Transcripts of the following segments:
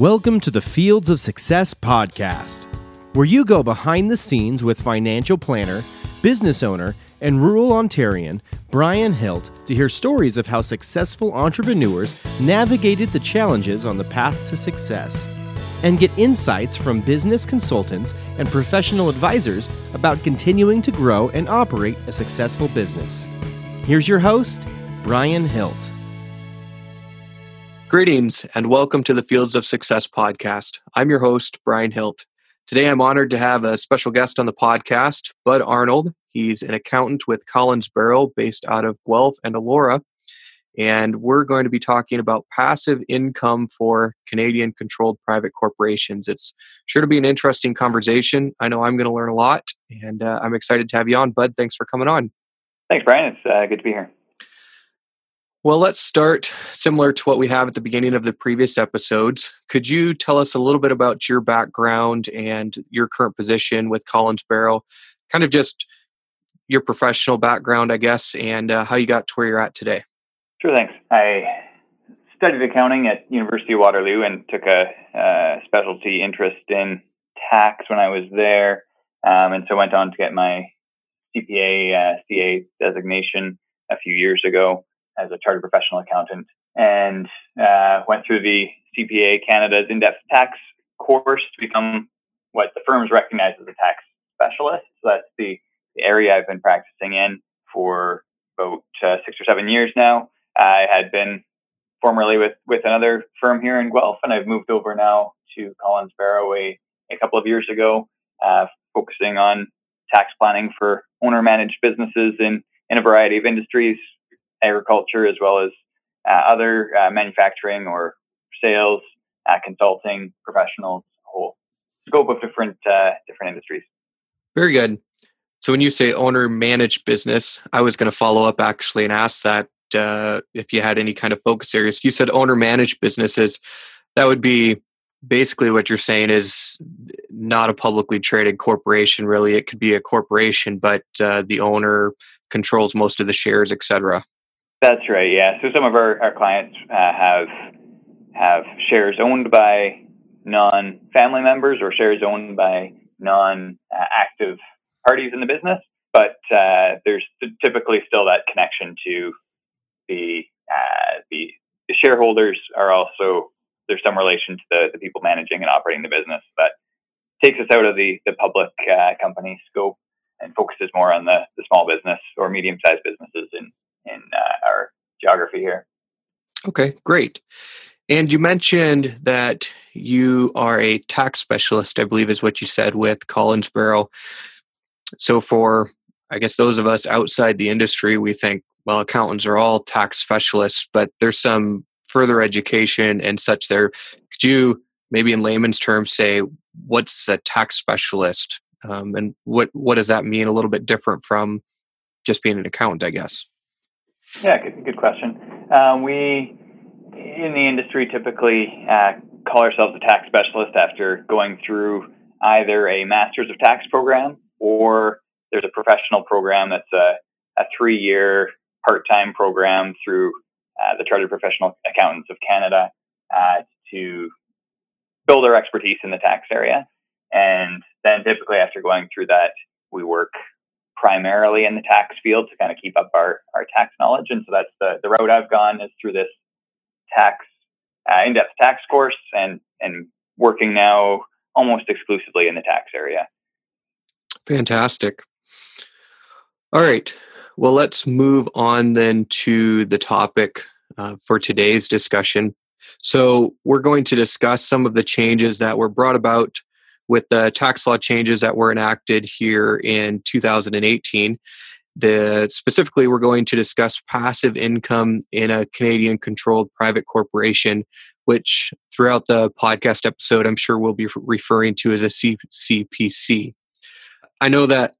Welcome to the Fields of Success podcast, where you go behind the scenes with financial planner, business owner, and rural Ontarian Brian Hilt to hear stories of how successful entrepreneurs navigated the challenges on the path to success, and get insights from business consultants and professional advisors about continuing to grow and operate a successful business. Here's your host, Brian Hilt. Greetings and welcome to the Fields of Success podcast. I'm your host, Brian Hilt. Today I'm honored to have a special guest on the podcast, Bud Arnold. He's an accountant with Collins Barrow based out of Guelph and Elora. And we're going to be talking about passive income for Canadian controlled private corporations. It's sure to be an interesting conversation. I know I'm going to learn a lot, and uh, I'm excited to have you on, Bud. Thanks for coming on. Thanks, Brian. It's uh, good to be here. Well, let's start similar to what we have at the beginning of the previous episodes. Could you tell us a little bit about your background and your current position with Collins Barrow? Kind of just your professional background, I guess, and uh, how you got to where you're at today. Sure, thanks. I studied accounting at University of Waterloo and took a uh, specialty interest in tax when I was there, um, and so went on to get my CPA uh, CA designation a few years ago as a chartered professional accountant and uh, went through the CPA Canada's in-depth tax course to become what the firms recognize as a tax specialist. So that's the, the area I've been practicing in for about uh, six or seven years now. I had been formerly with, with another firm here in Guelph, and I've moved over now to Collins Barrow a, a couple of years ago, uh, focusing on tax planning for owner managed businesses in, in a variety of industries, agriculture as well as uh, other uh, manufacturing or sales, uh, consulting professionals, whole scope of different different industries. Very good. So when you say owner managed business, I was going to follow up actually and ask that uh, if you had any kind of focus areas. You said owner managed businesses. That would be basically what you're saying is not a publicly traded corporation really it could be a corporation but uh, the owner controls most of the shares etc that's right. Yeah. So some of our, our clients uh, have have shares owned by non-family members or shares owned by non-active parties in the business, but uh, there's typically still that connection to the uh, the the shareholders are also there's some relation to the, the people managing and operating the business that takes us out of the the public uh, company scope and focuses more on the, the small business or medium sized businesses in uh, geography here. Okay, great. And you mentioned that you are a tax specialist, I believe is what you said with Collins Barrow. So, for I guess those of us outside the industry, we think, well, accountants are all tax specialists, but there's some further education and such there. Could you maybe in layman's terms say what's a tax specialist um, and what what does that mean a little bit different from just being an accountant i guess yeah, good, good question. Um, we in the industry typically uh, call ourselves a tax specialist after going through either a master's of tax program or there's a professional program that's a, a three year part time program through uh, the Chartered Professional Accountants of Canada uh, to build our expertise in the tax area. And then typically after going through that, we work primarily in the tax field to kind of keep up our, our tax knowledge. And so that's the, the route I've gone is through this tax, uh, in-depth tax course and, and working now almost exclusively in the tax area. Fantastic. All right. Well, let's move on then to the topic uh, for today's discussion. So, we're going to discuss some of the changes that were brought about with the tax law changes that were enacted here in 2018. The, specifically, we're going to discuss passive income in a Canadian controlled private corporation, which throughout the podcast episode, I'm sure we'll be referring to as a CPC. I know that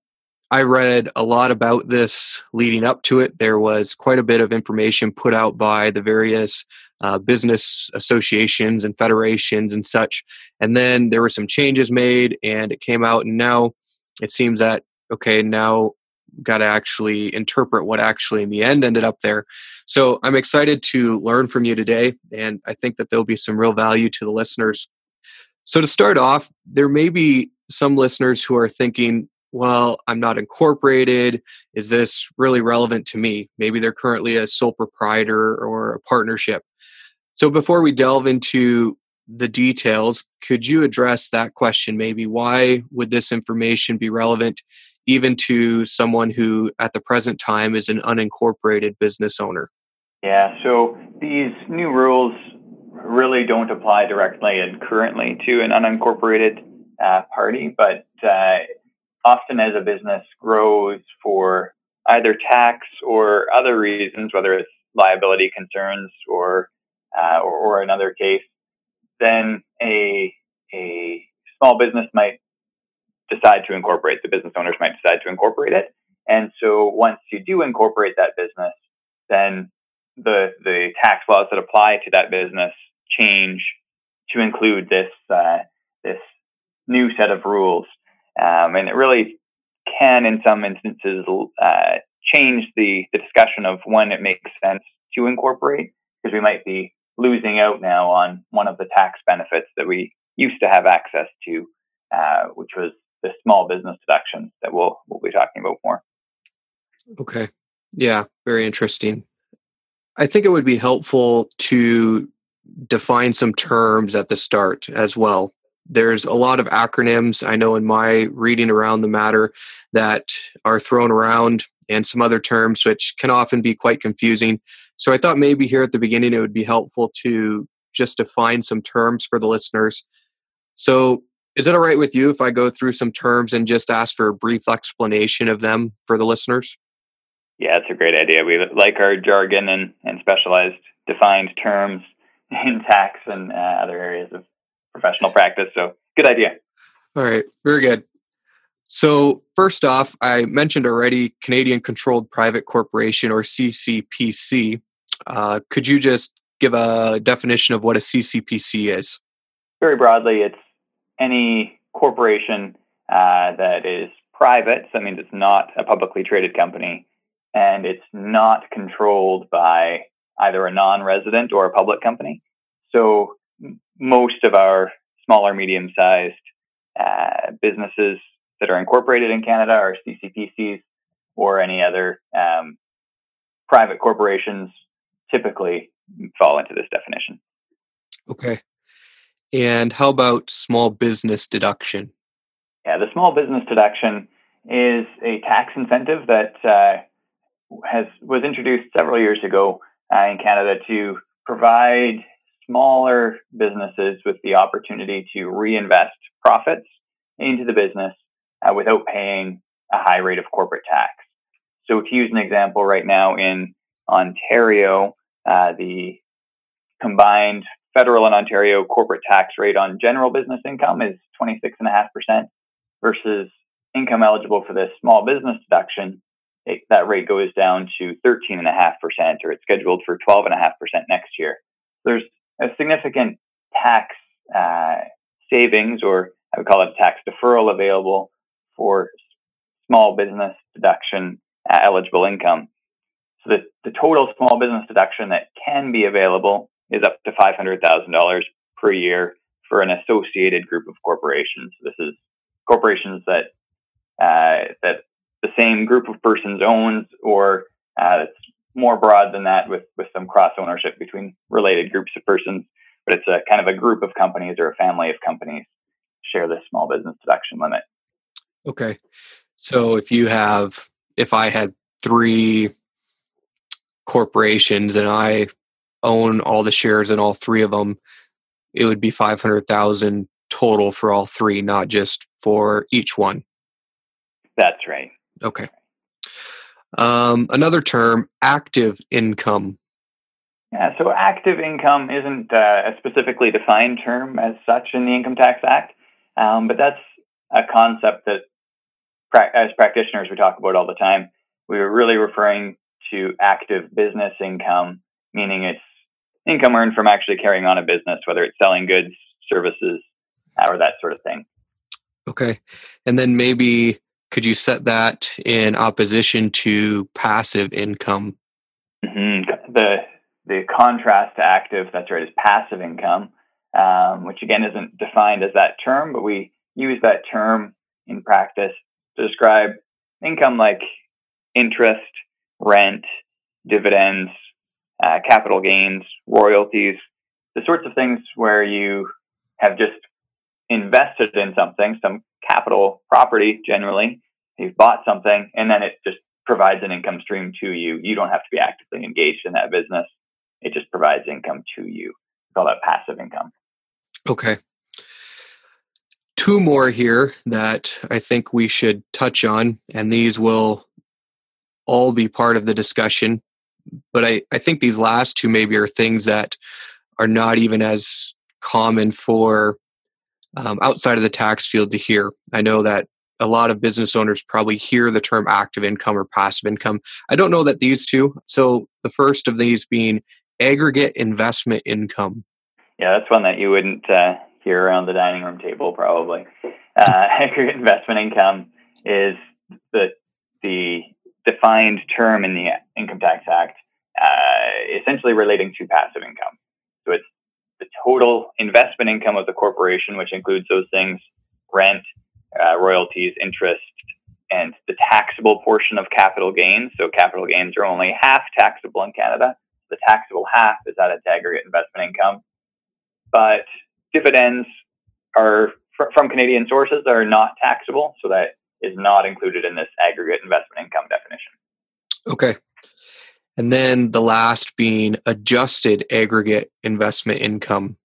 I read a lot about this leading up to it. There was quite a bit of information put out by the various uh, business associations and federations and such. And then there were some changes made, and it came out, and now it seems that okay, now got to actually interpret what actually in the end ended up there. So I'm excited to learn from you today, and I think that there'll be some real value to the listeners. So to start off, there may be some listeners who are thinking, well, I'm not incorporated. Is this really relevant to me? Maybe they're currently a sole proprietor or a partnership. So before we delve into the details, could you address that question maybe? Why would this information be relevant even to someone who at the present time is an unincorporated business owner? Yeah, so these new rules really don't apply directly and currently to an unincorporated uh, party, but uh, often as a business grows for either tax or other reasons, whether it's liability concerns or uh, or, or, another case, then a a small business might decide to incorporate. The business owners might decide to incorporate it, and so once you do incorporate that business, then the the tax laws that apply to that business change to include this uh, this new set of rules um, and it really can, in some instances, uh, change the, the discussion of when it makes sense to incorporate, because we might be losing out now on one of the tax benefits that we used to have access to, uh, which was the small business deduction that we'll we'll be talking about more. Okay. Yeah, very interesting. I think it would be helpful to define some terms at the start as well there's a lot of acronyms I know in my reading around the matter that are thrown around and some other terms which can often be quite confusing. So I thought maybe here at the beginning it would be helpful to just define some terms for the listeners. So is it all right with you if I go through some terms and just ask for a brief explanation of them for the listeners? Yeah, it's a great idea. We like our jargon and, and specialized defined terms in tax and uh, other areas of professional practice. So good idea. All right, very good. So, first off, I mentioned already Canadian Controlled Private Corporation or CCPC. Uh, could you just give a definition of what a CCPC is? Very broadly, it's any corporation uh, that is private. So that means it's not a publicly traded company and it's not controlled by either a non resident or a public company. So, most of our smaller, medium sized uh, businesses that are incorporated in Canada are CCPCs or any other um, private corporations typically fall into this definition. Okay. And how about small business deduction? Yeah, the small business deduction is a tax incentive that uh, has was introduced several years ago uh, in Canada to provide smaller businesses with the opportunity to reinvest profits into the business uh, without paying a high rate of corporate tax. So, to use an example, right now in Ontario, uh, the combined federal and Ontario corporate tax rate on general business income is 26.5% versus income eligible for the small business deduction. It, that rate goes down to 13.5%, or it's scheduled for 12.5% next year. There's a significant tax uh, savings, or I would call it tax deferral, available for small business deduction uh, eligible income. So the, the total small business deduction that can be available is up to $500,000 per year for an associated group of corporations. This is corporations that uh, that the same group of persons owns, or uh, it's more broad than that with, with some cross ownership between related groups of persons, but it's a kind of a group of companies or a family of companies share this small business deduction limit. Okay. So if you have, if I had three corporations and I own all the shares in all three of them, it would be 500,000 total for all three, not just for each one. That's right. Okay. Um, another term, active income. Yeah, so active income isn't uh, a specifically defined term as such in the Income Tax Act, um, but that's a concept that, pra- as practitioners, we talk about all the time. We are really referring to active business income, meaning it's income earned from actually carrying on a business, whether it's selling goods, services, or that sort of thing. Okay. And then maybe could you set that in opposition to passive income? Mm-hmm. The the contrast to active, that's right, is passive income, um, which again isn't defined as that term, but we use that term in practice to describe income like interest, rent, dividends, uh, capital gains, royalties, the sorts of things where you have just invested in something, some capital property generally, you've bought something, and then it just provides an income stream to you. You don't have to be actively engaged in that business. It just provides income to you. We call that passive income. Okay. Two more here that I think we should touch on, and these will all be part of the discussion. But I, I think these last two maybe are things that are not even as common for um, outside of the tax field to hear. I know that a lot of business owners probably hear the term active income or passive income. I don't know that these two. So the first of these being aggregate investment income. Yeah, that's one that you wouldn't uh, hear around the dining room table, probably. Uh, aggregate investment income is the the defined term in the Income Tax Act, uh, essentially relating to passive income. So it's the total investment income of the corporation, which includes those things: rent, uh, royalties, interest, and the taxable portion of capital gains. So capital gains are only half taxable in Canada. The taxable half is at its aggregate investment income. But dividends are fr- from Canadian sources are not taxable, so that is not included in this aggregate investment income definition. Okay. And then the last being adjusted aggregate investment income.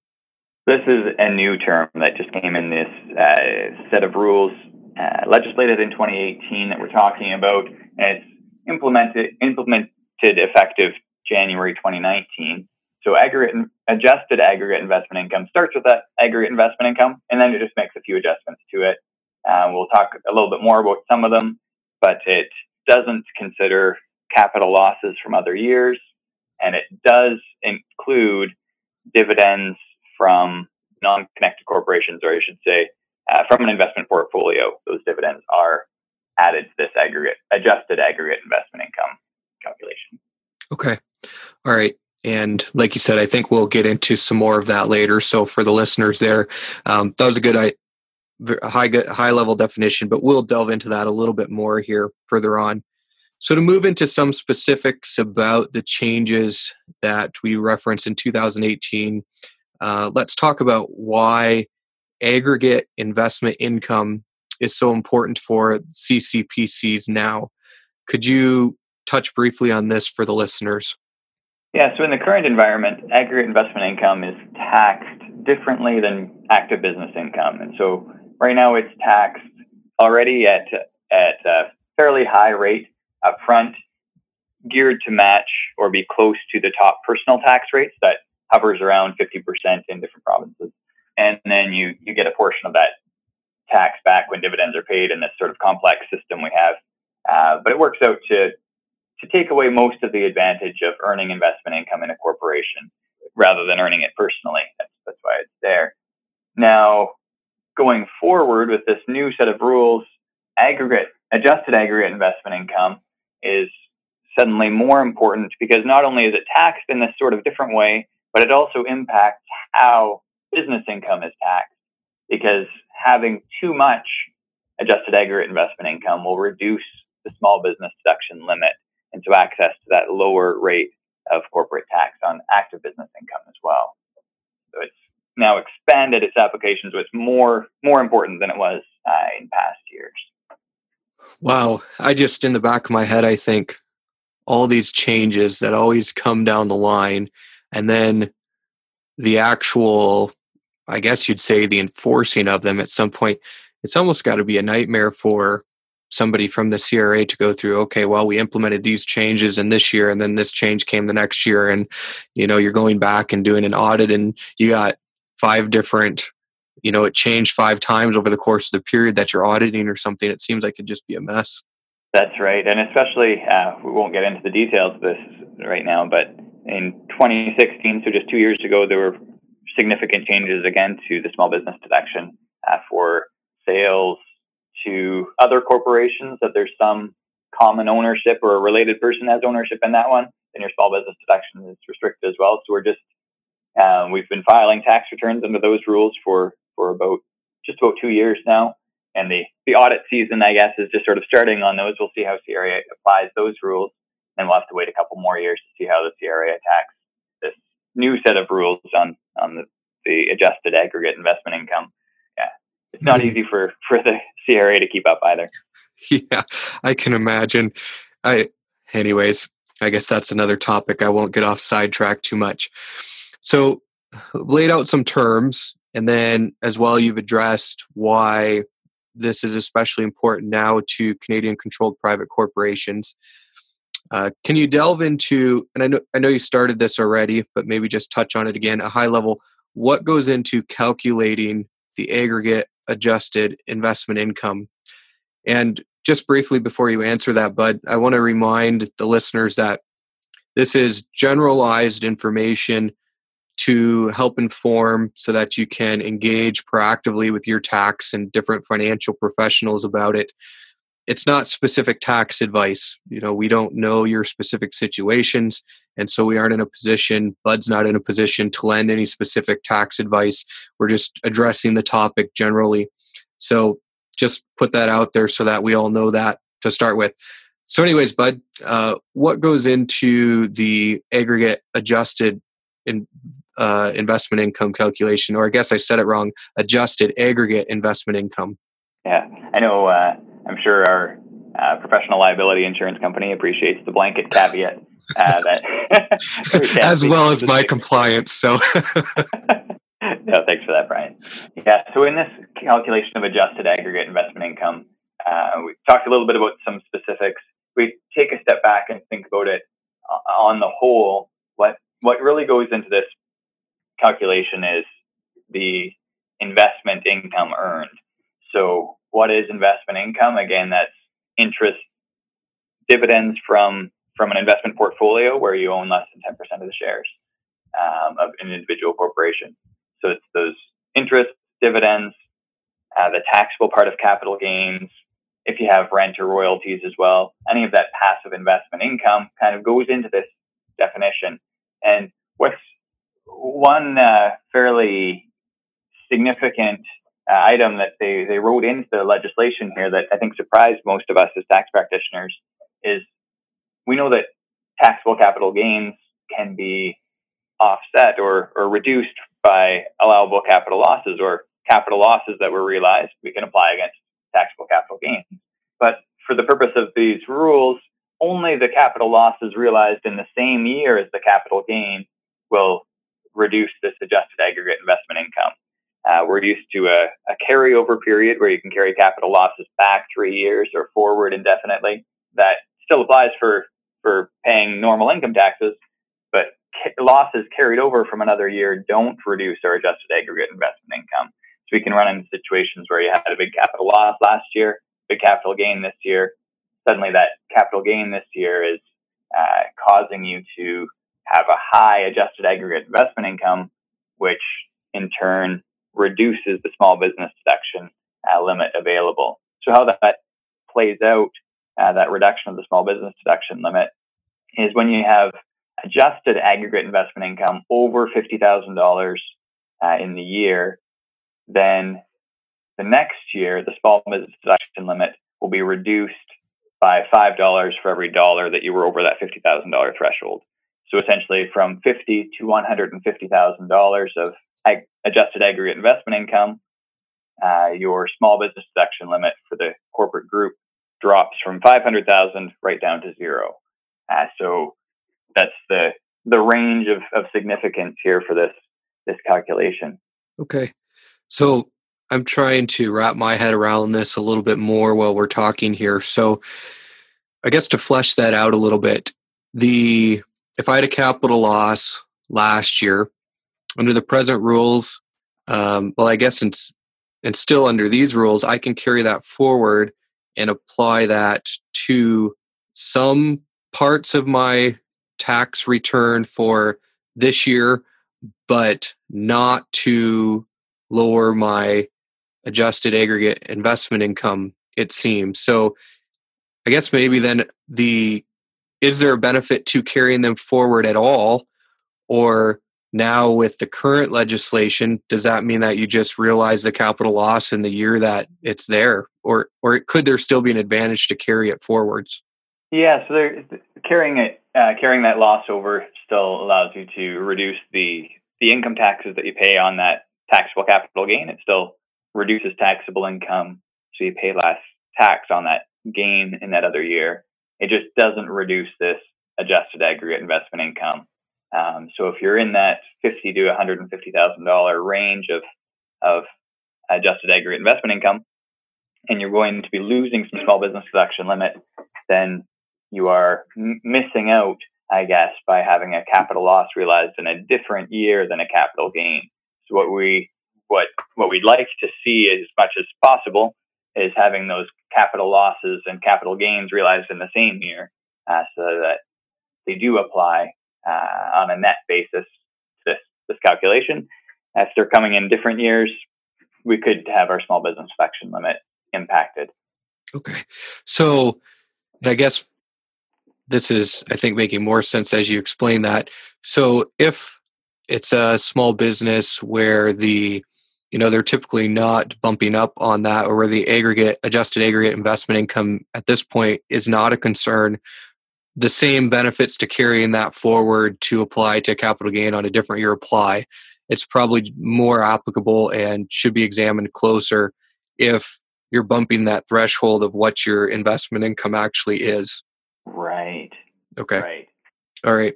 This is a new term that just came in this uh, set of rules uh, legislated in 2018 that we're talking about, and it's implemented implemented effective January 2019. So aggregate adjusted aggregate investment income starts with that aggregate investment income, and then it just makes a few adjustments to it. Uh, we'll talk a little bit more about some of them, but it doesn't consider capital losses from other years, and it does include dividends from non-connected corporations, or I should say, uh, from an investment portfolio. Those dividends are added to this aggregate adjusted aggregate investment income calculation. Okay. All right. And like you said, I think we'll get into some more of that later. So for the listeners there, um, that was a good high high level definition, but we'll delve into that a little bit more here further on. So to move into some specifics about the changes that we referenced in 2018, uh, let's talk about why aggregate investment income is so important for CCPCs now. Could you touch briefly on this for the listeners? Yeah, so in the current environment, aggregate investment income is taxed differently than active business income. And so right now it's taxed already at, at a fairly high rate up front, geared to match or be close to the top personal tax rates that hovers around 50% in different provinces. And then you, you get a portion of that tax back when dividends are paid in this sort of complex system we have. Uh, but it works out to to take away most of the advantage of earning investment income in a corporation rather than earning it personally. That's, that's why it's there. Now, going forward with this new set of rules, aggregate, adjusted aggregate investment income is suddenly more important because not only is it taxed in this sort of different way, but it also impacts how business income is taxed because having too much adjusted aggregate investment income will reduce the small business deduction limit and to access to that lower rate of corporate tax on active business income as well. So it's now expanded its application, so it's more more important than it was uh, in past years. Wow, I just in the back of my head, I think all these changes that always come down the line, and then the actual, I guess you'd say, the enforcing of them at some point. It's almost got to be a nightmare for somebody from the CRA to go through okay well we implemented these changes in this year and then this change came the next year and you know you're going back and doing an audit and you got five different you know it changed five times over the course of the period that you're auditing or something it seems like it'd just be a mess that's right and especially uh, we won't get into the details of this right now but in 2016 so just two years ago there were significant changes again to the small business deduction uh, for sales to other corporations that there's some common ownership or a related person has ownership in that one, then your small business deduction is restricted as well. So we're just um, we've been filing tax returns under those rules for for about just about two years now, and the the audit season, I guess, is just sort of starting on those. We'll see how CRA applies those rules, and we'll have to wait a couple more years to see how the CRA attacks this new set of rules on on the, the adjusted aggregate investment income. Yeah, it's not mm-hmm. easy for for the CRA to keep up either. Yeah, I can imagine. I, anyways, I guess that's another topic. I won't get off sidetrack too much. So, laid out some terms, and then as well, you've addressed why this is especially important now to Canadian controlled private corporations. Uh, can you delve into, and I know, I know you started this already, but maybe just touch on it again, a high level, what goes into calculating the aggregate adjusted investment income? And just briefly before you answer that, Bud, I want to remind the listeners that this is generalized information to help inform so that you can engage proactively with your tax and different financial professionals about it. It's not specific tax advice. You know, we don't know your specific situations. And so we aren't in a position, Bud's not in a position to lend any specific tax advice. We're just addressing the topic generally. So just put that out there so that we all know that to start with. So, anyways, Bud, uh, what goes into the aggregate adjusted in, uh, investment income calculation, or I guess I said it wrong, adjusted aggregate investment income? Yeah, I know. Uh, I'm sure our uh, professional liability insurance company appreciates the blanket caveat uh, that, as well as my compliance. So. no, thanks for that, Brian. Yeah, so in this calculation of adjusted aggregate investment income, uh, we talked a little bit about some specifics. We take a step back and think about it uh, on the whole. What what really goes into this calculation is the investment income earned. So, what is investment income? Again, that's interest dividends from from an investment portfolio where you own less than 10% of the shares um, of an individual corporation. So it's those interest, dividends, uh, the taxable part of capital gains. If you have rent or royalties as well, any of that passive investment income kind of goes into this definition. And what's one uh, fairly significant uh, item that they, they wrote into the legislation here that I think surprised most of us as tax practitioners is we know that taxable capital gains can be offset or, or reduced by allowable capital losses or capital losses that were realized, we can apply against taxable capital gains. But for the purpose of these rules, only the capital losses realized in the same year as the capital gain will reduce this adjusted aggregate investment income. Uh, we're used to a, a, carryover period where you can carry capital losses back three years or forward indefinitely. That still applies for, for paying normal income taxes, but losses carried over from another year don't reduce our adjusted aggregate investment income. So we can run into situations where you had a big capital loss last year, big capital gain this year. Suddenly, that capital gain this year is uh, causing you to have a high adjusted aggregate investment income, which in turn reduces the small business deduction uh, limit available. So, how that plays out, uh, that reduction of the small business deduction limit, is when you have adjusted aggregate investment income over $50,000 uh, in the year, then the next year, the small business deduction limit will be reduced by $5 for every dollar that you were over that $50,000 threshold. So essentially, from fifty to one hundred and fifty thousand dollars of ag- adjusted aggregate investment income, uh, your small business deduction limit for the corporate group drops from five hundred thousand right down to zero. Uh, so that's the the range of, of significance here for this this calculation. Okay, so I'm trying to wrap my head around this a little bit more while we're talking here. So I guess to flesh that out a little bit, the if I had a capital loss last year under the present rules, um, well, I guess it's and still under these rules, I can carry that forward and apply that to some parts of my tax return for this year, but not to lower my adjusted aggregate investment income it seems. So I guess maybe then the is there a benefit to carrying them forward at all? Or now with the current legislation, does that mean that you just realize the capital loss in the year that it's there? Or or could there still be an advantage to carry it forwards? Yeah, so carrying it, uh, carrying that loss over still allows you to reduce the the income taxes that you pay on that taxable capital gain. It still reduces taxable income, so you pay less tax on that gain in that other year. It just doesn't reduce this adjusted aggregate investment income. Um, so if you're in that fifty to one hundred and fifty thousand dollar range of of adjusted aggregate investment income, and you're going to be losing some small business deduction limit, then you are m- missing out, I guess, by having a capital loss realized in a different year than a capital gain. So what we what what we'd like to see as much as possible is having those capital losses and capital gains realized in the same year, uh, so that they do apply uh, on a net basis this this calculation. If they're coming in different years, we could have our small business deduction limit impacted. Okay, so I guess this is I think making more sense as you explain that. So if it's a small business where the you know they're typically not bumping up on that or where the aggregate adjusted aggregate investment income at this point is not a concern. The same benefits to carrying that forward to apply to capital gain on a different year apply. It's probably more applicable and should be examined closer if you're bumping that threshold of what your investment income actually is. Right. Okay. Right. All right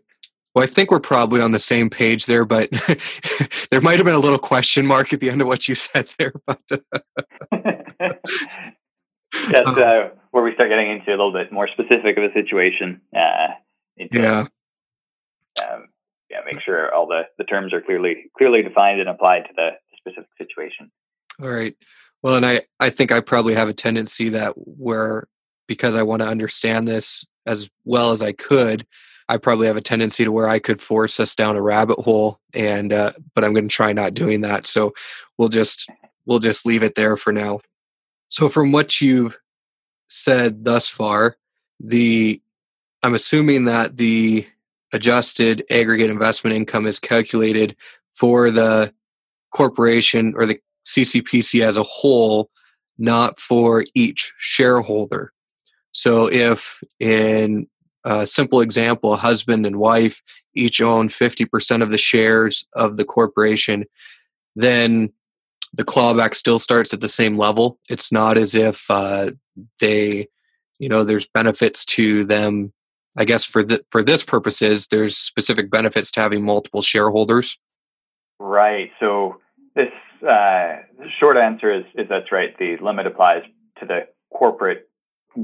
well, I think we're probably on the same page there, but there might have been a little question mark at the end of what you said there. But that's um, uh, where we start getting into a little bit more specific of a situation. Uh, yeah. Um, yeah, make sure all the, the terms are clearly clearly defined and applied to the specific situation. All right. Well, and I, I think I probably have a tendency that where because I want to understand this as well as I could, I probably have a tendency to where I could force us down a rabbit hole, and uh, but I'm going to try not doing that. So we'll just we'll just leave it there for now. So from what you've said thus far, the I'm assuming that the adjusted aggregate investment income is calculated for the corporation or the CCPC as a whole, not for each shareholder. So if in a simple example, a husband and wife each own 50% of the shares of the corporation, then the clawback still starts at the same level. It's not as if uh, they, you know, there's benefits to them. I guess for the, for this purposes, there's specific benefits to having multiple shareholders. Right. So this uh, short answer is is that's right. The limit applies to the corporate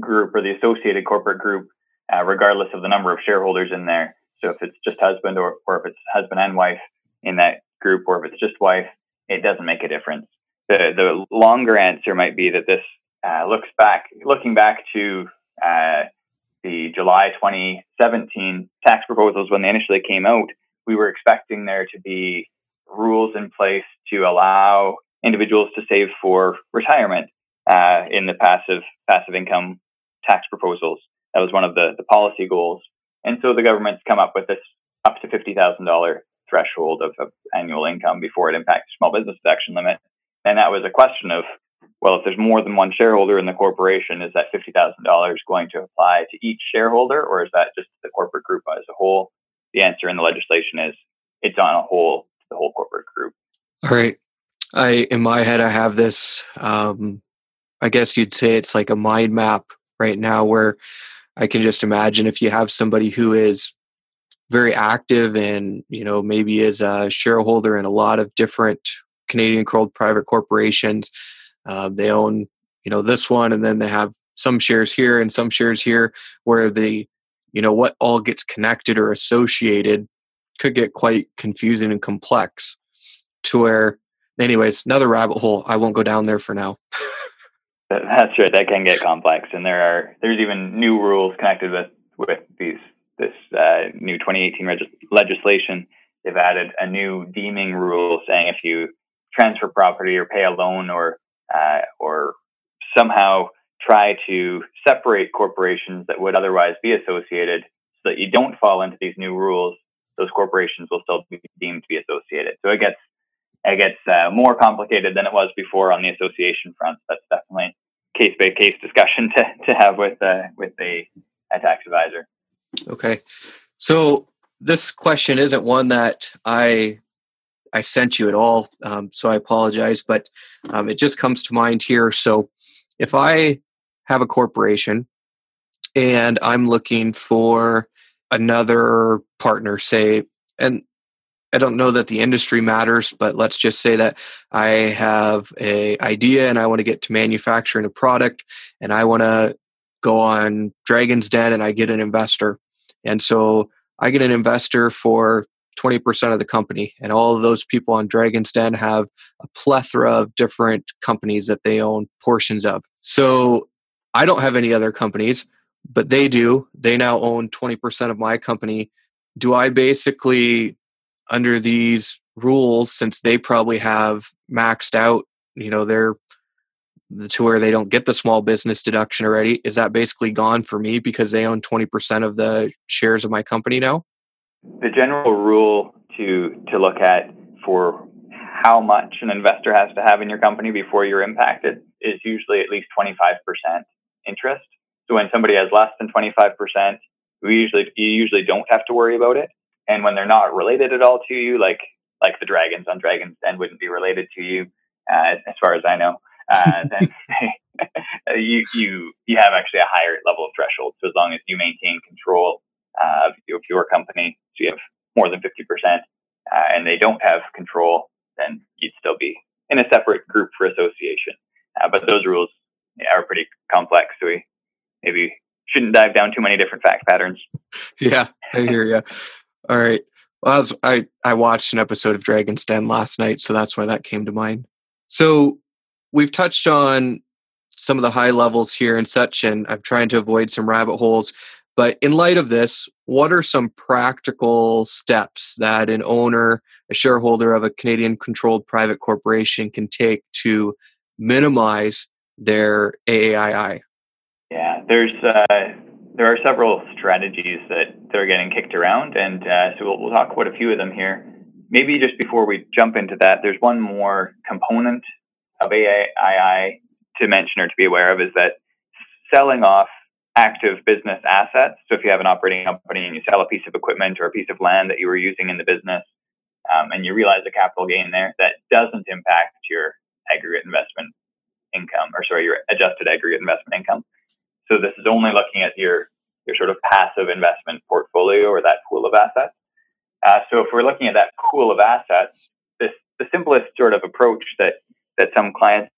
group or the associated corporate group uh, regardless of the number of shareholders in there. So if it's just husband or, or if it's husband and wife in that group, or if it's just wife, it doesn't make a difference. The, the longer answer might be that this uh, looks back, looking back to uh, the July 2017 tax proposals when they initially came out, we were expecting there to be rules in place to allow individuals to save for retirement uh, in the passive passive income tax proposals. That was one of the, the policy goals. And so the government's come up with this up to $50,000 threshold of, of, annual income before it impacts small business deduction limit. And that was a question of, well, if there's more than one shareholder in the corporation, is that $50,000 going to apply to each shareholder or is that just the corporate group as a whole? The answer in the legislation is it's on a whole, the whole corporate group. All right. I, in my head, I have this, um, I guess you'd say it's like a mind map right now where I can just imagine if you have somebody who is very active and you know maybe is a shareholder in a lot of different Canadian controlled private corporations. Uh, they own you know this one, and then they have some shares here and some shares here, where the you know what all gets connected or associated could get quite confusing and complex. To where, anyways, another rabbit hole. I won't go down there for now. That's right. That can get complex, and there are there's even new rules connected with with these this uh, new 2018 reg- legislation. They've added a new deeming rule saying if you transfer property or pay a loan or uh, or somehow try to separate corporations that would otherwise be associated so that you don't fall into these new rules. Those corporations will still be deemed to be associated. So it gets it gets uh, more complicated than it was before on the association front. That's definitely case by case discussion to, to have with uh, with a, a tax advisor. Okay, so this question isn't one that I I sent you at all, um, so I apologize, but um, it just comes to mind here. So if I have a corporation and I'm looking for another partner, say, and I don't know that the industry matters, but let's just say that I have a idea and I want to get to manufacturing a product and I want to go on Dragon's Den and I get an investor. And so I get an investor for 20% of the company and all of those people on Dragon's Den have a plethora of different companies that they own portions of. So I don't have any other companies, but they do. They now own 20% of my company. Do I basically under these rules since they probably have maxed out you know they're to where they don't get the small business deduction already is that basically gone for me because they own 20% of the shares of my company now? The general rule to to look at for how much an investor has to have in your company before you're impacted is usually at least 25% interest. So when somebody has less than 25% we usually you usually don't have to worry about it and when they're not related at all to you, like like the dragons on Dragons Den wouldn't be related to you, uh, as far as I know, uh, then you you you have actually a higher level of threshold. So as long as you maintain control uh, of your company, so you have more than fifty percent, uh, and they don't have control, then you'd still be in a separate group for association. Uh, but those rules are pretty complex, so we maybe shouldn't dive down too many different fact patterns. Yeah, I hear you. All right. Well, I, was, I I watched an episode of Dragon's Den last night, so that's why that came to mind. So we've touched on some of the high levels here and such, and I'm trying to avoid some rabbit holes. But in light of this, what are some practical steps that an owner, a shareholder of a Canadian controlled private corporation can take to minimize their AAII? Yeah, there's uh, there are several strategies that, that are getting kicked around, and uh, so we'll, we'll talk about a few of them here. Maybe just before we jump into that, there's one more component of AAII to mention or to be aware of is that selling off active business assets. So if you have an operating company and you sell a piece of equipment or a piece of land that you were using in the business, um, and you realize a capital gain there, that doesn't impact your aggregate investment income, or sorry, your adjusted aggregate investment income. So this is only looking at your your sort of passive investment portfolio or that pool of assets. Uh, so if we're looking at that pool of assets, this the simplest sort of approach that that some clients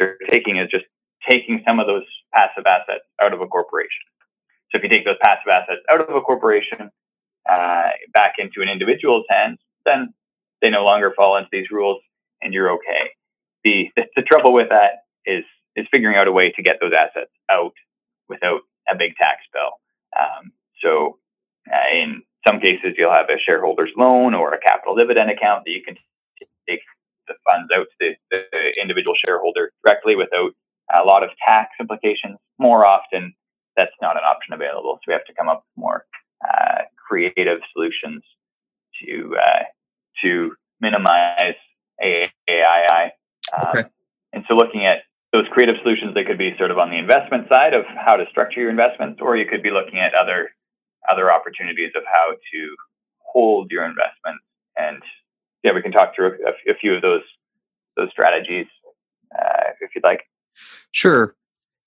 are taking is just taking some of those passive assets out of a corporation. So if you take those passive assets out of a corporation uh, back into an individual's hands, then they no longer fall into these rules, and you're okay. The, the trouble with that is is figuring out a way to get those assets out without a big tax bill. Um, so uh, in some cases, you'll have a shareholder's loan or a capital dividend account that you can take the funds out to the, the individual shareholder directly without a lot of tax implications. More often, that's not an option available. So we have to come up with more uh, creative solutions to uh, to minimize AAII. Um, okay. And so looking at those creative solutions they could be sort of on the investment side of how to structure your investments or you could be looking at other other opportunities of how to hold your investment and yeah we can talk through a, a few of those those strategies uh, if you'd like. Sure.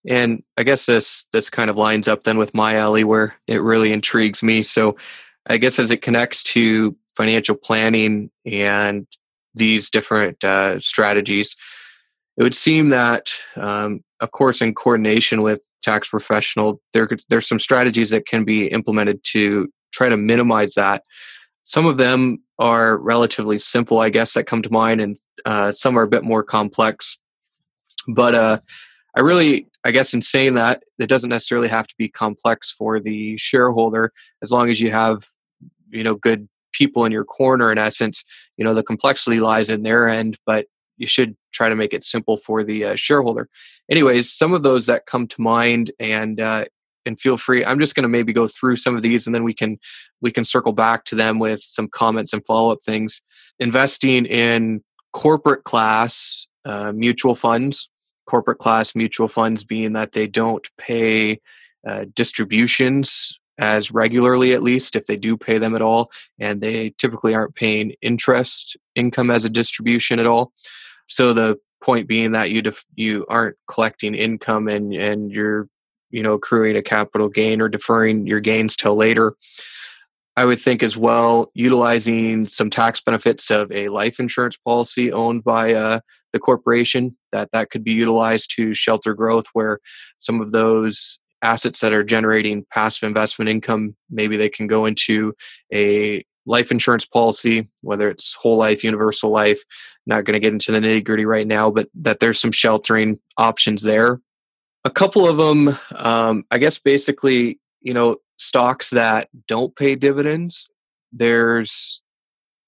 And i guess this this kind of lines up then with my alley where it really intrigues me. So i guess as it connects to financial planning and these different uh, strategies it would seem that, um, of course, in coordination with tax professional, there there's some strategies that can be implemented to try to minimize that. Some of them are relatively simple, I guess, that come to mind, and uh, some are a bit more complex. But uh, I really, I guess, in saying that, it doesn't necessarily have to be complex for the shareholder, as long as you have, you know, good people in your corner. In essence, you know, the complexity lies in their end, but you should try to make it simple for the uh, shareholder. Anyways, some of those that come to mind, and uh, and feel free. I'm just going to maybe go through some of these, and then we can we can circle back to them with some comments and follow up things. Investing in corporate class uh, mutual funds, corporate class mutual funds being that they don't pay uh, distributions as regularly at least if they do pay them at all and they typically aren't paying interest income as a distribution at all so the point being that you def- you aren't collecting income and and you're you know accruing a capital gain or deferring your gains till later. I would think as well utilizing some tax benefits of a life insurance policy owned by uh, the corporation that that could be utilized to shelter growth where some of those assets that are generating passive investment income maybe they can go into a life insurance policy whether it's whole life universal life not going to get into the nitty gritty right now but that there's some sheltering options there a couple of them um, i guess basically you know stocks that don't pay dividends there's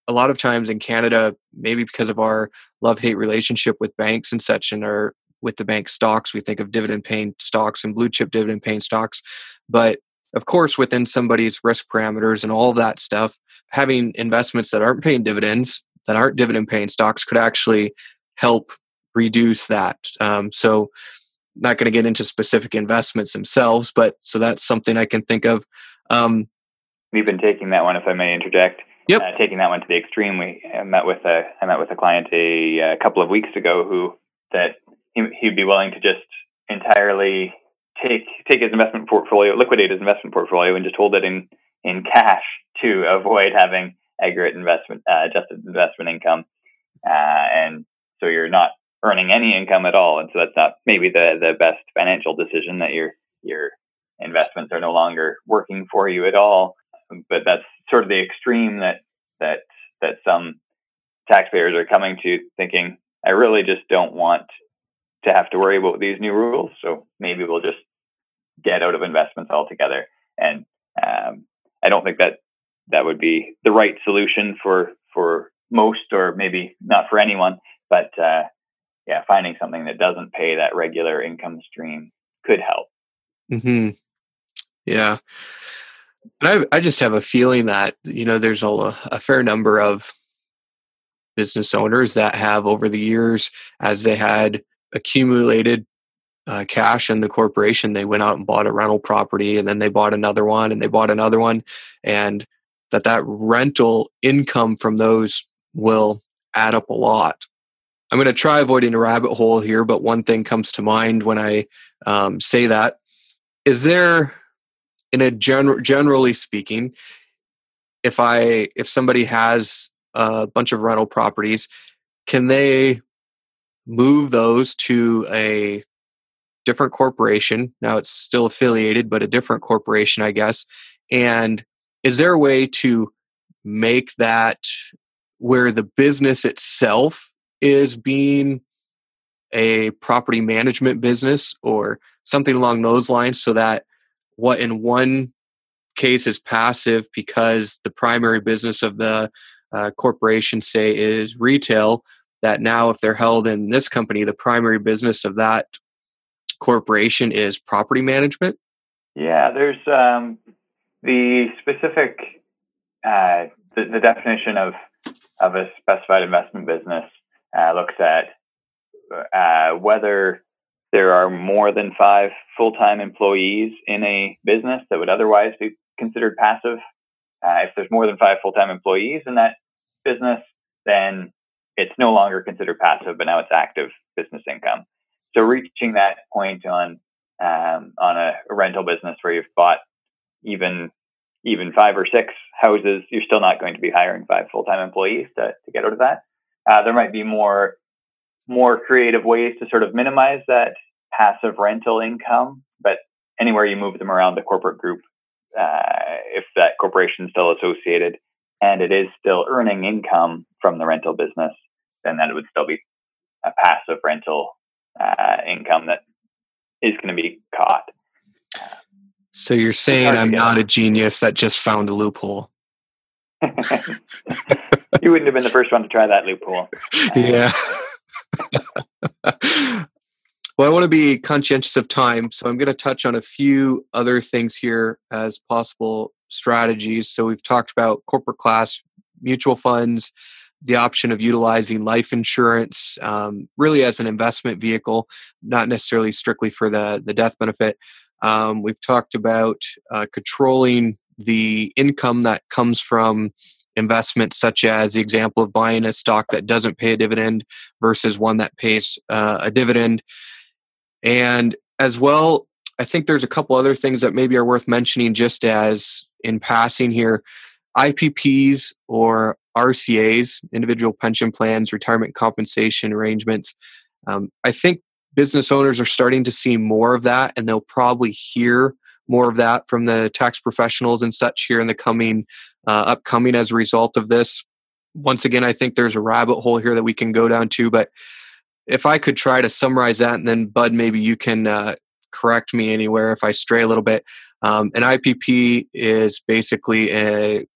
a lot of times in canada maybe because of our love hate relationship with banks and such and our with the bank stocks. We think of dividend paying stocks and blue chip dividend paying stocks. But of course, within somebody's risk parameters and all that stuff, having investments that aren't paying dividends, that aren't dividend paying stocks, could actually help reduce that. Um, so, not going to get into specific investments themselves, but so that's something I can think of. Um, We've been taking that one, if I may interject. Yep. Uh, taking that one to the extreme. We I met with a I met with a client a, a couple of weeks ago who that he, would be willing to just entirely take take his investment portfolio, liquidate his investment portfolio, and just hold it in in cash to avoid having aggregate investment uh, adjusted investment income, uh, and so you're not earning any income at all, and so that's not maybe the the best financial decision that your your investments are no longer working for you at all. But that's sort of the extreme that that that some taxpayers are coming to, thinking I really just don't want to have to worry about these new rules. So maybe we'll just get out of investments altogether. And um, I don't think that that would be the right solution for for most, or maybe not for anyone. But uh, yeah, finding something that doesn't pay that regular income stream could help. Hmm. Yeah. I I just have a feeling that you know there's a a fair number of business owners that have over the years as they had accumulated uh, cash in the corporation, they went out and bought a rental property, and then they bought another one, and they bought another one, and that that rental income from those will add up a lot. I'm going to try avoiding a rabbit hole here, but one thing comes to mind when I um, say that: is there, in a general, generally speaking, if I if somebody has a bunch of rental properties, can they move those to a different corporation. Now it's still affiliated, but a different corporation, I guess. And is there a way to make that where the business itself is being a property management business or something along those lines so that what in one case is passive because the primary business of the uh, corporation say is retail that now if they're held in this company the primary business of that corporation is property management yeah there's um, the specific uh, the, the, definition of of a specified investment business uh, looks at uh, whether there are more than five full-time employees in a business that would otherwise be considered passive uh, if there's more than five full-time employees in that business then it's no longer considered passive, but now it's active business income. So reaching that point on um, on a, rental business where you've bought even even five or six houses, you're still not going to be hiring five full time employees to, to get out of that. Uh, there might be more more creative ways to sort of minimize that passive rental income, but anywhere you move them around the corporate group, uh, if that corporation is still associated and it is still earning income from the rental business, then that would still be a passive rental uh, income that is going to be caught. So you're saying I'm not a genius that just found a loophole? you wouldn't have been the first one to try that loophole. yeah. Well, I want to be conscientious of time, so I'm going to touch on a few other things here as possible strategies. So we've talked about corporate class mutual funds, the option of utilizing life insurance um, really as an investment vehicle, not necessarily strictly for the, the death benefit. Um, we've talked about uh, controlling the income that comes from investments, such as the example of buying a stock that doesn't pay a dividend versus one that pays uh, a dividend. And as well, I think there's a couple other things that maybe are worth mentioning just as in passing here. IPPs or RCAs, individual pension plans, retirement compensation arrangements. Um, I think business owners are starting to see more of that, and they'll probably hear more of that from the tax professionals and such here in the coming uh, upcoming as a result of this. Once again, I think there's a rabbit hole here that we can go down to, but if I could try to summarize that, and then Bud, maybe you can uh, correct me anywhere if I stray a little bit. Um, an IPP is basically a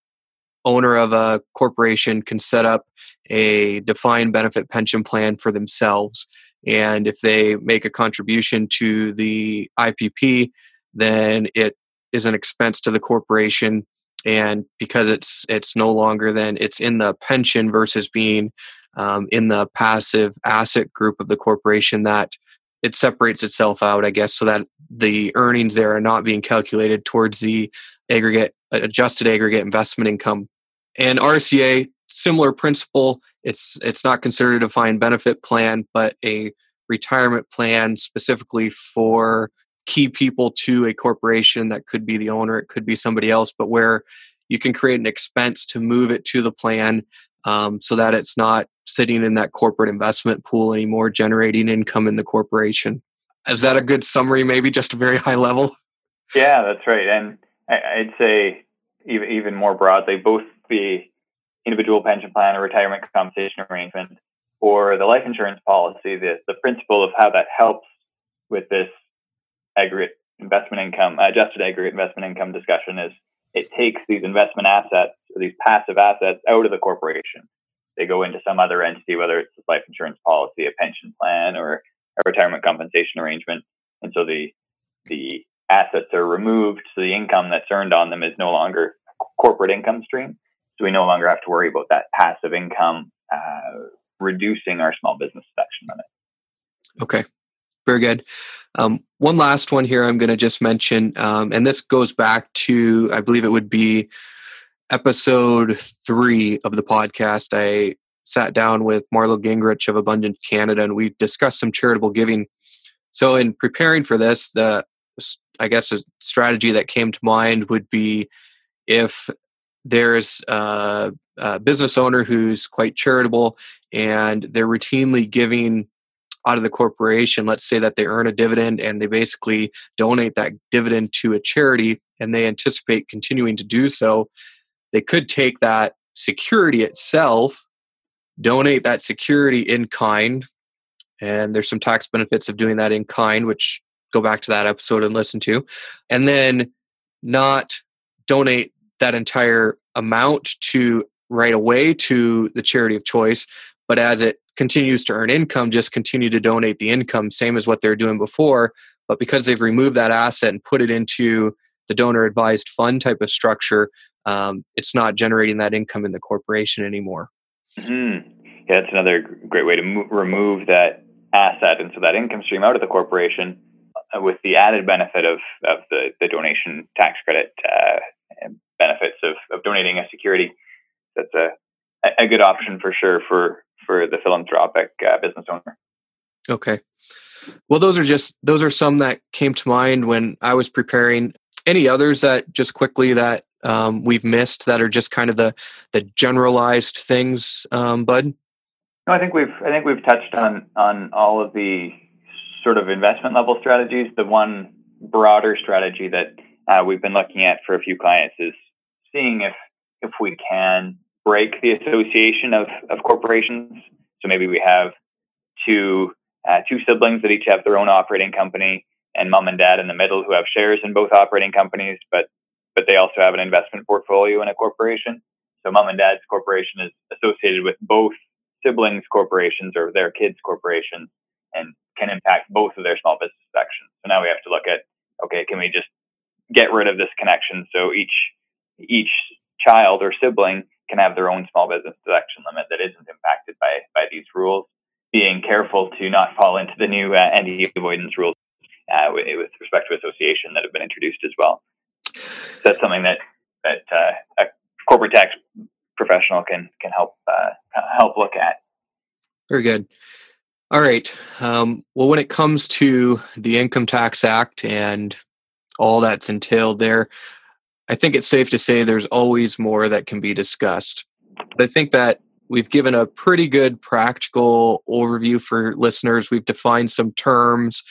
owner of a corporation can set up a defined benefit pension plan for themselves. And if they make a contribution to the IPP, then it is an expense to the corporation. And because it's it's no longer then it's in the pension versus being um, in the passive asset group of the corporation that it separates itself out, I guess, so that the earnings there are not being calculated towards the aggregate adjusted aggregate investment income and RCA, similar principle. It's it's not considered a defined benefit plan, but a retirement plan specifically for key people to a corporation that could be the owner, it could be somebody else, but where you can create an expense to move it to the plan um, so that it's not sitting in that corporate investment pool anymore, generating income in the corporation. Is that a good summary? Maybe just a very high level. Yeah, that's right. And I'd say even more broadly, both the individual pension plan or retirement compensation arrangement or the life insurance policy, the, the principle of how that helps with this aggregate investment income, adjusted aggregate investment income discussion is it takes these investment assets, these passive assets, out of the corporation. They go into some other entity, whether it's a life insurance policy, a pension plan, or a retirement compensation arrangement. And so the the assets are removed, so the income that's earned on them is no longer corporate income stream. So we no longer have to worry about that passive income uh, reducing our small business deduction limit. Okay, very good. Um, one last one here I'm going to just mention, um, and this goes back to, I believe it would be episode three of the podcast. I sat down with Marlo Gingrich of Abundance Canada and we discussed some charitable giving. So, in preparing for this, the I guess a strategy that came to mind would be if there's a, a, business owner who's quite charitable and they're routinely giving out of the corporation let's say that they earn a dividend and they basically donate that dividend to a charity and they anticipate continuing to do so they could take that security itself donate that security in kind and there's some tax benefits of doing that in kind which go back to that episode and listen to and then not donate that entire amount to right away to the charity of choice but as it continues to earn income just continue to donate the income same as what they're doing before but because they've removed that asset and put it into the donor advised fund type of structure um, it's not generating that income in the corporation anymore mm-hmm. yeah that's another great way to mo- remove that asset and so that income stream out of the corporation with the added benefit of, of the, the donation tax credit uh, benefits of, of donating a security. That's a, a good option for sure for, for the philanthropic uh, business owner. Okay. Well, those are just those are some that came to mind when I was preparing. Any others that just quickly that um, we've missed that are just kind of the the generalized things, um, Bud? No, I think we've I think we've touched on on all of the sort of investment level strategies. The one broader strategy that uh, we've been looking at for a few clients is seeing if if we can break the association of, of corporations. So maybe we have two uh, two siblings that each have their own operating company, and mom and dad in the middle who have shares in both operating companies, but but they also have an investment portfolio in a corporation. So mom and dad's corporation is associated with both siblings' corporations or their kids' corporations, and can impact both of their small business deductions. So now we have to look at okay, can we just get rid of this connection so each each child or sibling can have their own small business deduction limit that isn't impacted by by these rules. Being careful to not fall into the new uh, anti avoidance rules uh, with, with, respect to association that have been introduced as well. So that's something that that uh, a corporate tax professional can can help uh, help look at. Very good. All right. Um, well, when it comes to the Income Tax Act and all that's entailed there, I think it's safe to say there's always more that can be discussed. But I think that we've given a pretty good practical overview for listeners. We've defined some terms.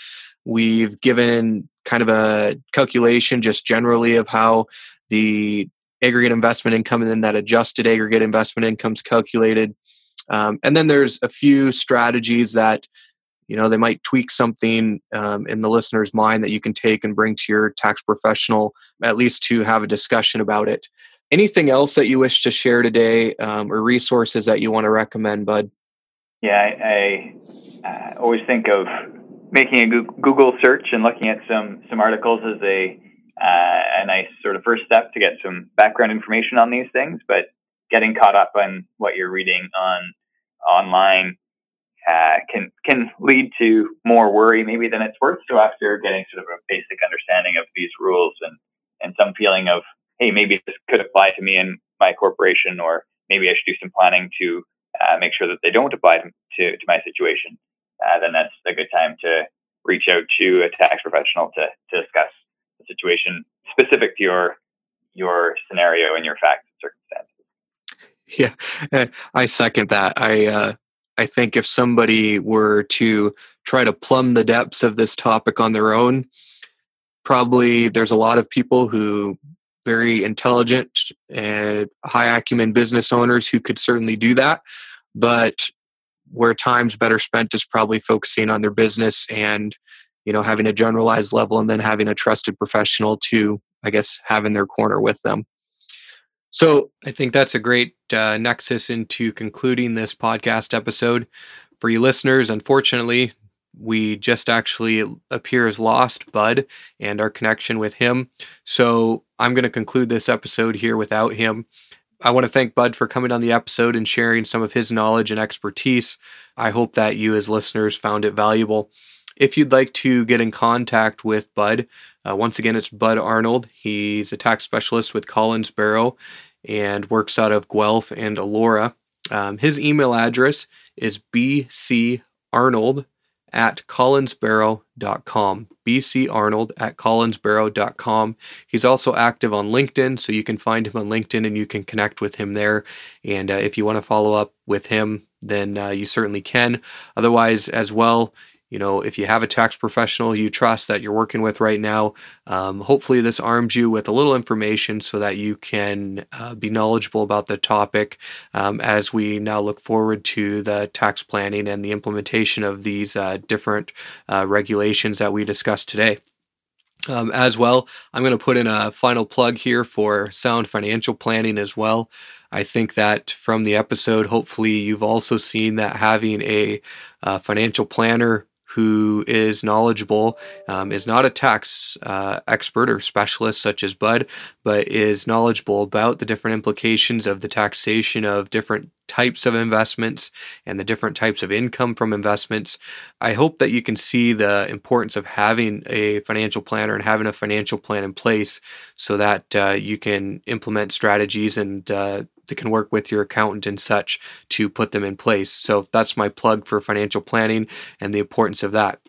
We've given kind of a calculation just generally of how the aggregate investment income and then that adjusted aggregate investment income is calculated. Um, and then there's a few strategies that you know they might tweak something um, in the listener's mind that you can take and bring to your tax professional at least to have a discussion about it. Anything else that you wish to share today um, or resources that you want to recommend bud? Yeah i, I uh, always think of making a google search and looking at some some articles as a uh, a nice sort of first step to get some background information on these things but getting caught up on what you're reading on online uh, can can lead to more worry maybe than it's worth. So after getting sort of a basic understanding of these rules and and some feeling of hey maybe this could apply to me and my corporation or maybe I should do some planning to uh, make sure that they don't apply to to, to my situation, uh, then that's a good time to reach out to a tax professional to to discuss the situation specific to your your scenario and your facts and circumstances. Yeah, I second that. I uh, I think if somebody were to try to plumb the depths of this topic on their own, probably there's a lot of people who very intelligent and high acumen business owners who could certainly do that. But where time's better spent is probably focusing on their business and you know having a generalized level and then having a trusted professional to i guess have in their corner with them so I think that's a great uh, nexus into concluding this podcast episode. For you listeners, unfortunately, we just actually appear as lost Bud and our connection with him. So I'm going to conclude this episode here without him. I want to thank Bud for coming on the episode and sharing some of his knowledge and expertise. I hope that you, as listeners, found it valuable. If you'd like to get in contact with Bud, uh, once again, it's Bud Arnold. He's a tax specialist with Collins Barrow and works out of Guelph and Elora. Um, his email address is bcarnold at collinsbarrow.com. bcarnold at collinsbarrow.com. He's also active on LinkedIn, so you can find him on LinkedIn and you can connect with him there. And uh, if you want to follow up with him, then uh, you certainly can. Otherwise, as well, you know, if you have a tax professional you trust that you're working with right now, um, hopefully this arms you with a little information so that you can uh, be knowledgeable about the topic um, as we now look forward to the tax planning and the implementation of these uh, different uh, regulations that we discussed today. Um, as well, I'm going to put in a final plug here for sound financial planning as well. I think that from the episode, hopefully, you've also seen that having a uh, financial planner who is knowledgeable, um, is not a tax uh, expert or specialist such as Bud, but is knowledgeable about the different implications of the taxation of different types of investments and the different types of income from investments. I hope that you can see the importance of having a financial planner and having a financial plan in place so that uh, you can implement strategies and uh, that can work with your accountant and such to put them in place. So that's my plug for financial planning and the importance of that.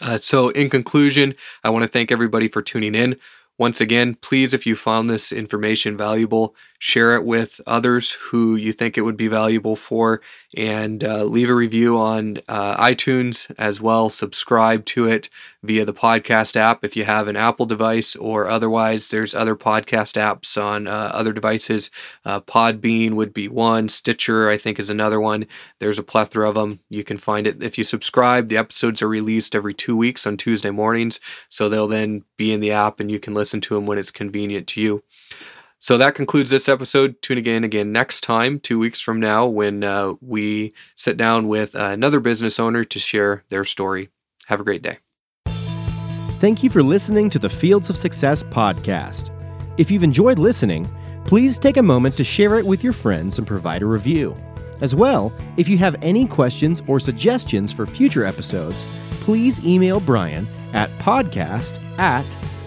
Uh, so, in conclusion, I want to thank everybody for tuning in. Once again, please, if you found this information valuable, share it with others who you think it would be valuable for, and uh, leave a review on uh, iTunes as well. Subscribe to it via the podcast app if you have an Apple device, or otherwise, there's other podcast apps on uh, other devices. Uh, Podbean would be one, Stitcher, I think, is another one. There's a plethora of them. You can find it if you subscribe. The episodes are released every two weeks on Tuesday mornings, so they'll then be in the app and you can listen to them when it's convenient to you. So that concludes this episode. Tune again again next time, two weeks from now, when uh, we sit down with another business owner to share their story. Have a great day. Thank you for listening to the Fields of Success podcast. If you've enjoyed listening, please take a moment to share it with your friends and provide a review. As well, if you have any questions or suggestions for future episodes, please email Brian at podcast at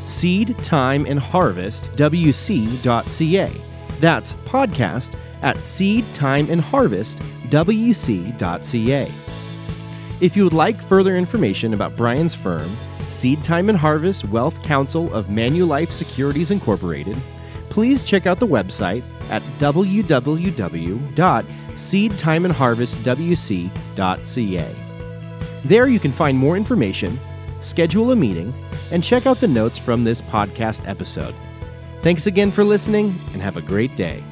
seedtimeandharvestwc.ca. That's podcast at seedtimeandharvestwc.ca. If you would like further information about Brian's firm, Seed Time and Harvest Wealth Council of Manulife Securities Incorporated, please check out the website at www.seedtimeandharvestwc.ca. There you can find more information, schedule a meeting, and check out the notes from this podcast episode. Thanks again for listening and have a great day.